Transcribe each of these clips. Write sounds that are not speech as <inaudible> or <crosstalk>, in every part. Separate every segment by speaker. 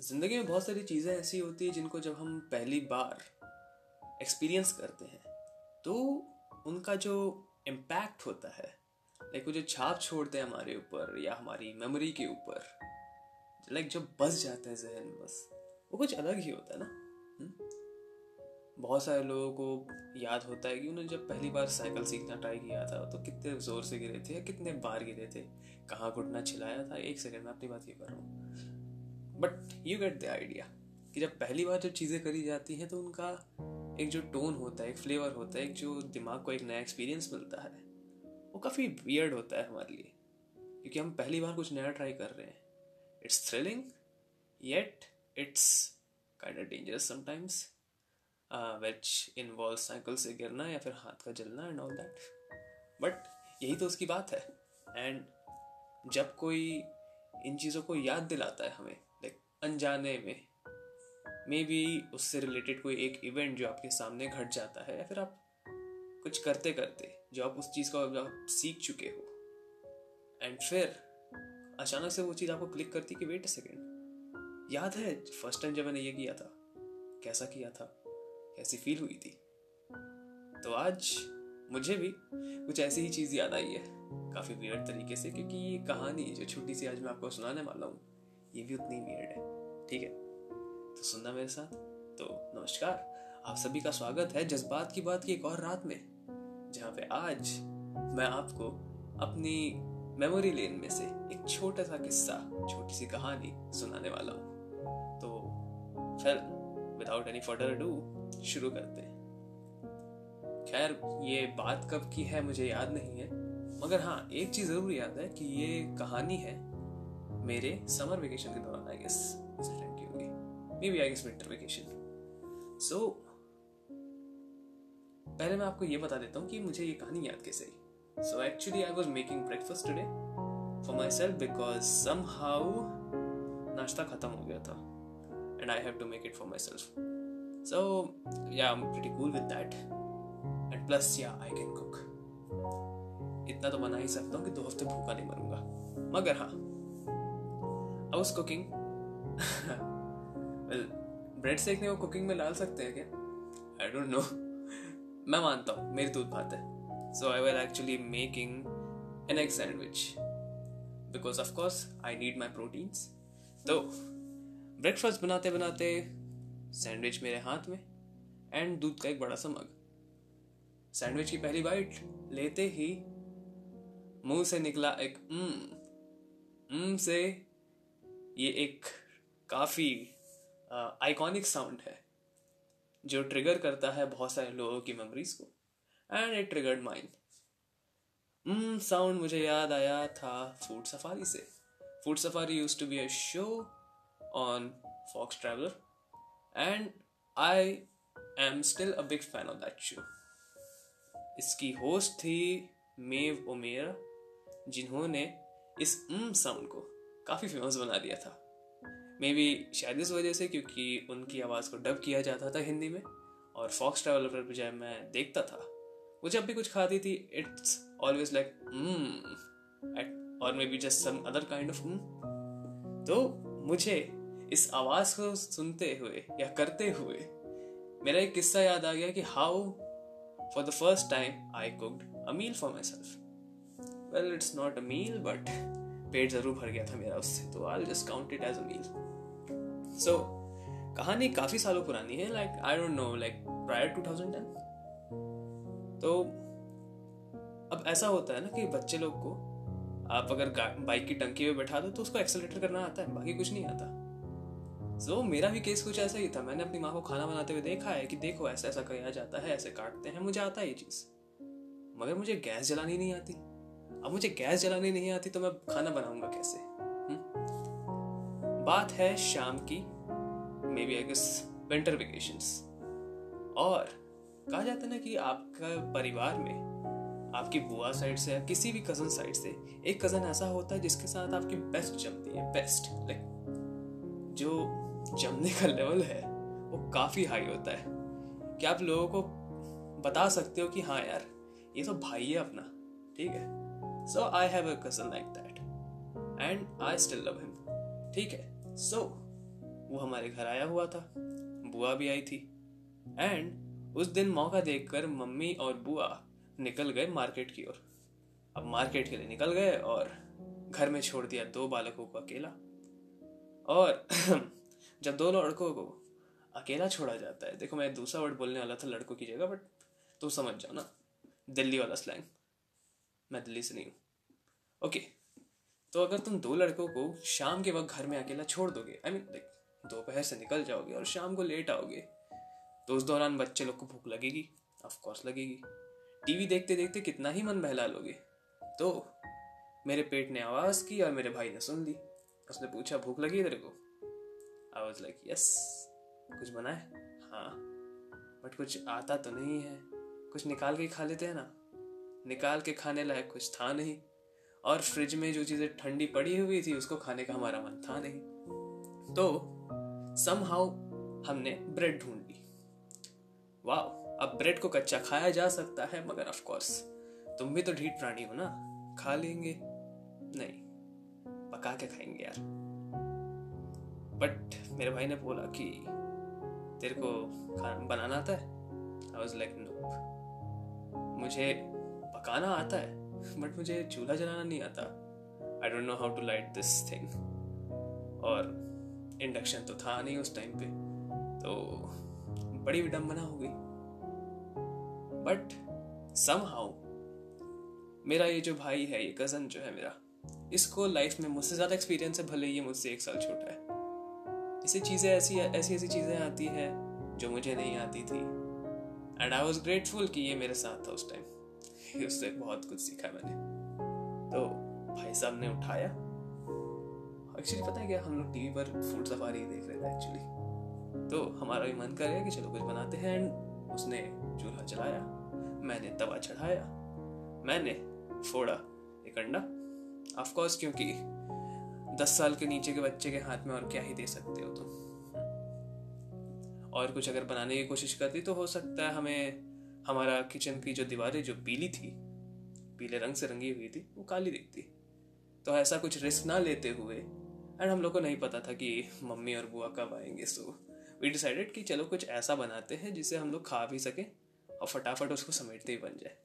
Speaker 1: ज़िंदगी में बहुत सारी चीज़ें ऐसी होती है जिनको जब हम पहली बार एक्सपीरियंस करते हैं तो उनका जो इम्पैक्ट होता है लाइक वो जो छाप छोड़ते हैं हमारे ऊपर या हमारी मेमोरी के ऊपर लाइक जो बस जाता है जहन बस, वो कुछ अलग ही होता है ना हुँ? बहुत सारे लोगों को याद होता है कि उन्होंने जब पहली बार साइकिल सीखना ट्राई किया था तो कितने ज़ोर से गिरे थे कितने बार गिरे थे, कहाँ घुटना छिलाया था, एक सेकेंड में अपनी बात ये कर रहा हूँ but you get the idea कि जब पहली बार जब चीज़ें करी जाती हैं तो उनका एक जो टोन होता है, एक फ्लेवर होता है, एक जो दिमाग को एक नया एक्सपीरियंस मिलता है। वो काफ़ी वियर्ड होता है हमारे लिए। क्योंकि हम पहली बार कुछ नया ट्राई कर रहे हैं। It's thrilling yet it's kind of dangerous sometimes which involve cycle से गिरना या फिर हाथ का जलना एंड ऑल दैट बट यही तो उसकी बात है। एंड जब कोई इन चीज़ों को याद दिलाता है हमें अनजाने में। मे बी उससे रिलेटेड कोई एक इवेंट जो आपके सामने घट जाता है या फिर आप कुछ करते करते जो आप उस चीज़ को आप सीख चुके हो। एंड फिर अचानक से वो चीज़ आपको क्लिक करती कि वेट अ सेकेंड याद है फ़र्स्ट टाइम जब मैंने ये किया था, कैसा किया था, कैसी फील हुई थी? तो आज मुझे भी कुछ ऐसी ही चीज़ याद आई है, काफ़ी वियर्ड तरीके से, क्योंकि ये कहानी जो छोटी सी आज मैं आपको सुनाने वाला हूँ ये भी उतनी वियर्ड है, ठीक है? तो सुनना मेरे साथ। तो नमस्कार, आप सभी का स्वागत है जज्बात की बात की एक और रात में, जहाँ पे आज मैं आपको अपनी मेमोरी लेन में से एक छोटा सा किस्सा, छोटी सी कहानी सुनाने वाला हूँ। तो फिर विदाउट एनी फर्दर डू शुरू करते हैं। खैर, ये बात कब की है मुझे याद नहीं है, मगर हाँ एक चीज़ ज़रूर याद है कि ये कहानी है मेरे समर वेकेशन के दौरान आई गेस उस टाइम की होगी। Maybe I guess winter vacation so पहले मैं आपको ये बता देता हूँ कि मुझे ये कहानी याद कैसे आई। So actually I was making breakfast today for myself because somehow नाश्ता खत्म हो गया था। And I have to make it for myself so yeah I am pretty cool with that and plus yeah I can cook इतना तो बना ही सकता हूँ कि दो हफ़्ते भूखा नहीं मरूँगा। मगर हाँ आई वॉज़ कुकिंग ब्रेड सेकने को कुकिंग में डाल सकते हैं क्या? आई डोंट नो मैं मानता हूँ, मेरी दूध बात है। So I were actually making an egg sandwich because of course I need my proteins तो ब्रेकफास्ट बनाते बनाते सैंडविच मेरे हाथ में एंड दूध का एक बड़ा सा मग। सैंडविच की पहली बाइट लेते ही मुँह से निकला एक उम उम से ये एक काफ़ी आइकॉनिक साउंड है, जो ट्रिगर करता है बहुत सारे लोगों की मेमोरीज को। And it triggered mind sound मुझे याद आया था फ़ूड सफारी से। Food safari use to be a show on Fox Traveller and I am still a big fan of that show इसकी होस्ट थी मेव ओमेरा जिन्होंने इस साउंड को काफ़ी फ़ेमस बना दिया था। मे बी शायद इस वजह से क्योंकि उनकी आवाज़ को डब किया जाता था हिंदी में, और फॉक्स ट्रैवलर पर जब मैं देखता था, वो जब भी कुछ खाती थी इट्स ऑलवेज लाइक और maybe just some other kind of तो मुझे इस आवाज़ को सुनते हुए या करते हुए मेरा एक किस्सा याद आ गया कि how for the first time I cooked a meal for myself well it's not a meal but पेट ज़रूर भर गया था मेरा उससे तो I just count it as a meal so कहानी काफ़ी सालों पुरानी है like I don't know like prior 2010 तो अब ऐसा होता है ना कि बच्चे लोग को आप अगर बाइक की टंकी में बैठा दो तो उसको एक्सेलेटर करना आता है बाकी कुछ नहीं आता। सो so, मेरा भी केस कुछ ऐसा ही था मैंने अपनी माँ को खाना बनाते हुए देखा है कि देखो ऐसा ऐसा किया जाता है ऐसे काटते हैं मुझे आता है ये चीज़। मगर मुझे गैस जलानी नहीं आती। अब मुझे गैस जलानी नहीं आती तो मैं खाना बनाऊँगा कैसे? हम्म? बात है शाम की maybe I guess winter vacations और कहा जाता है ना कि आपका परिवार में, आपकी बुआ साइड से या किसी भी कज़न साइड से, एक कज़न ऐसा होता है जिसके साथ आपकी बेस्ट जमती है बेस्ट लाइक जो जमने का लेवल है, वो काफ़ी हाई होता है कि आप लोगों को बता सकते हो कि हाँ यार, ये तो भाई है अपना, ठीक है so I have a cousin like that and I still love him ठीक है? सो वो हमारे घर आया हुआ था। बुआ भी आई थी। एंड उस दिन मौका देखकर मम्मी और बुआ निकल गए मार्केट की ओर। अब मार्केट के लिए निकल गए और घर में छोड़ दिया दो बालकों को अकेला। और <clears throat> जब दो लड़कों को अकेला छोड़ा जाता है, देखो मैं दूसरा वर्ड बोलने वाला था लड़कों की जगह बट तू समझ जाओ ना, दिल्ली वाला स्लैंग मैं दिल्ली से नहीं हूँ। ओके तो अगर तुम दो लड़कों को शाम के वक्त घर में अकेला छोड़ दोगे आई मीन दोपहर से निकल जाओगे और शाम को लेट आओगे तो उस दौरान बच्चे लोग को भूख लगेगी ऑफकोर्स लगेगी। टीवी देखते देखते कितना ही मन बहला लोगे। तो मेरे पेट ने आवाज़ की और मेरे भाई ने सुन ली। उसने पूछा, भूख लगी तेरे को? आई वॉज़ लाइक यस कुछ बनाए हाँ? बट कुछ आता तो नहीं है। कुछ निकाल के खा लेते हैं ना। निकाल के खाने लायक कुछ था नहीं। और फ्रिज में जो चीज़ें ठंडी पड़ी हुई थी, उसको खाने का हमारा मन था नहीं। तो समहाउ हमने ब्रेड ढूंढ। ली वाह अब ब्रेड को कच्चा खाया जा सकता है, मगर ऑफ़ कोर्स तुम भी तो ढीठ प्राणी हो ना। खा लेंगे। नहीं, पका के खाएँगे यार। बट मेरे भाई ने बोला कि, तेरे को खाना, बनाना आता है? आई वाज लाइक नो मुझे पकाना आता है बट मुझे चूल्हा जलाना नहीं आता। I don't know how to light this thing और इंडक्शन तो था नहीं उस टाइम पे तो बड़ी विडम्बना हो गई। बट समहाउ मेरा ये जो भाई है, ये कज़न जो है मेरा, इसको लाइफ में मुझसे ज़्यादा एक्सपीरियंस है, भले ये मुझसे एक साल छोटा है। इसे चीज़ें, ऐसी ऐसी ऐसी चीज़ें आती है जो मुझे नहीं आती थी। एंड आई वॉज़ ग्रेटफुल कि ये मेरे साथ था उस टाइम उससे बहुत कुछ सीखा मैंने। तो भाई साहब ने उठाया। एक्चुअली पता है क्या, हम लोग टीवी पर फ़ूड सफारी देख रहे थे एक्चुअली तो हमारा भी मन कर कि चलो कुछ बनाते हैं एंड उसने चूल्हा चलाया मैंने तवा चढ़ाया, मैंने फोड़ा एक अंडा। ऑफकोर्स क्योंकि दस साल के नीचे के बच्चे के हाथ में और क्या ही दे सकते हो तुम। और कुछ अगर बनाने की कोशिश करती तो हो सकता है हमें हमारा किचन की जो दीवारें जो पीली थी, पीले रंग से रंगी हुई थी, वो काली दिखती। तो ऐसा कुछ रिस्क ना लेते हुए एंड हम लोग को नहीं पता था कि मम्मी और बुआ कब आएँगे सो वी डिसाइडेड कि चलो कुछ ऐसा बनाते हैं जिसे हम लोग खा भी सकें और फटाफट उसको समेटते ही बन जाए।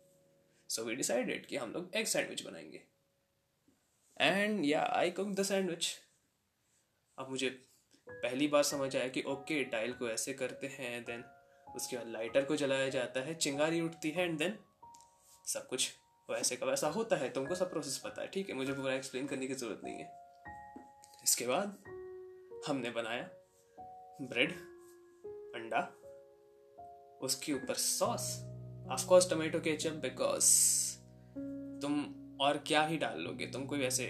Speaker 1: सो वी डिसाइडेड कि हम लोग एग सैंडविच बनाएँगे। एंड या आई कुक द सैंडविच अब मुझे पहली बार समझ आया कि ओके टाइल को ऐसे करते हैं देन उसके बाद लाइटर को जलाया जाता है, चिंगारी उठती है एंड देन सब कुछ वैसे का वैसा होता है, तुमको सब प्रोसेस पता है, ठीक है? मुझे पूरा एक्सप्लेन करने की ज़रूरत नहीं है। इसके बाद हमने बनाया ब्रेड अंडा, उसके ऊपर sauce of course tomato ketchup because तुम और क्या ही डाल लोगे? तुम कोई वैसे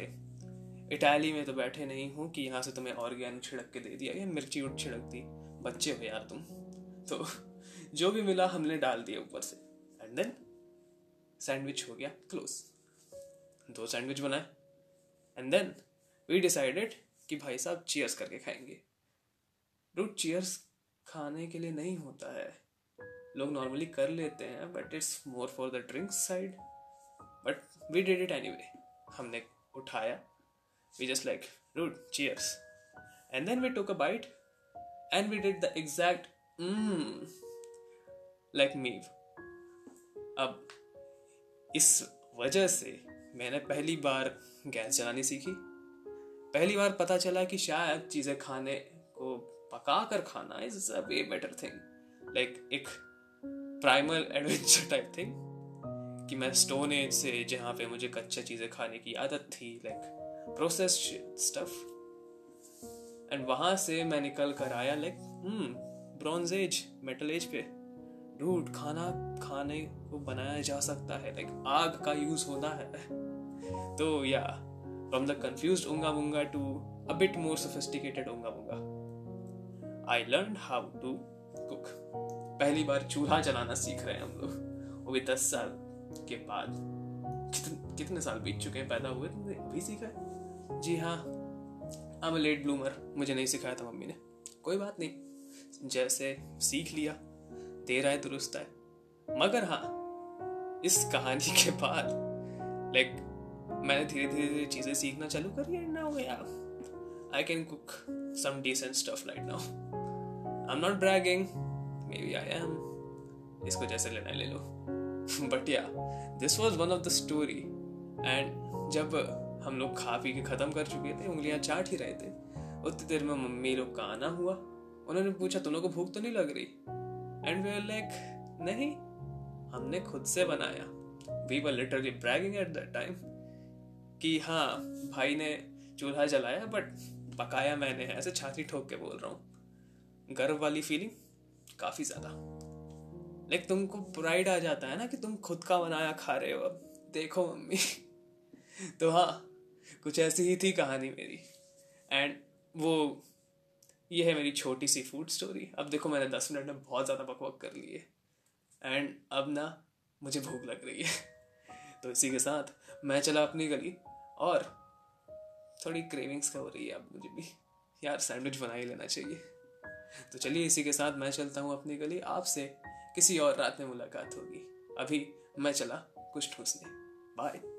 Speaker 1: इटाली में तो बैठे नहीं हूँ कि यहाँ से तुम्हें ऑर्गेनिक छिड़क के दे दिया या मिर्ची उठ छिड़क दी। बच्चे हो यार तुम। तो जो भी मिला हमने डाल दिया ऊपर से। एंड देन सैंडविच हो गया क्लोज दो सैंडविच बनाए। एंड देन वी डिसाइडेड कि भाई साहब चीयर्स करके खाएँगे। डूड चीयर्स खाने के लिए नहीं होता है। लोग नॉर्मली कर लेते हैं but it's more for the drinks side but we did it anyway हमने उठाया। We just like dude cheers and then we took a bite and we did the exact like Maeve अब, इस वजह से मैंने पहली बार गैस जलानी सीखी। पहली बार पता चला कि शायद चीज़ें खाने को पका कर खाना is a way better thing like एक प्राइमल एडवेंचर टाइप थिंग कि मैं स्टोन एज से जहाँ पे मुझे कच्चा चीज़ें खाने की आदत थी लाइक प्रोसेस स्टफ़ एंड वहाँ से मैं निकल कर आया like bronze age metal age पे। रूट खाना खाने को बनाया जा सकता है लाइक आग का यूज़ होना है। तो या फ्रॉम द कंफ्यूज उंगा मुंगा to a bit more sophisticated उंगा मुंगा I learn how to cook पहली बार चूल्हा जलाना सीख रहे हैं हम लोग। वो भी दस साल के बाद। कितने कितने साल बीत चुके हैं? पैदा हुए तुमने अभी सीखा है। जी हाँ आई लेट ब्लूमर मुझे नहीं सिखाया था मम्मी ने। कोई बात नहीं। जैसे सीख लिया। तेरा है दुरुस्त है। मगर हाँ इस कहानी के बाद लाइक मैंने धीरे धीरे धीरे चीज़ें सीखना चालू करी and now yeah I can cook some decent stuff right now. I'm not bragging, maybe I am. इसको जैसे लेना ले लो। But yeah this was one of the story and जब हम लोग खा पी के ख़त्म कर चुके थे उंगलियाँ चाट ही रहे थे उतनी देर में मम्मी लोग का आना हुआ। उन्होंने पूछा तुम लोग को भूख तो नहीं लग रही? एंड वी लाइक नहीं, हमने खुद से बनाया. We were literally bragging at that time कि हाँ भाई ने चूल्हा जलाया बट पकाया मैंने, ऐसे छाती ठोक के बोल रहा हूँ। गर्व वाली फीलिंग काफ़ी ज़्यादा। लाइक तुमको प्राइड आ जाता है ना कि तुम खुद का बनाया खा रहे हो। अब देखो मम्मी। <laughs> तो हाँ कुछ ऐसी ही थी कहानी मेरी। एंड वो ये है मेरी छोटी सी फ़ूड स्टोरी अब देखो मैंने दस मिनट में बहुत ज़्यादा बकवक कर ली है. एंड अब ना मुझे भूख लग रही है. <laughs> तो इसी के साथ मैं चला अपनी गली और थोड़ी क्रेविंग्स का हो रही है अब मुझे भी. यार सैंडविच बना ही लेना चाहिए. तो चलिए इसी के साथ मैं चलता हूँ अपनी गली. आपसे किसी और रात में मुलाकात होगी. अभी मैं चला कुछ ठूसने. बाय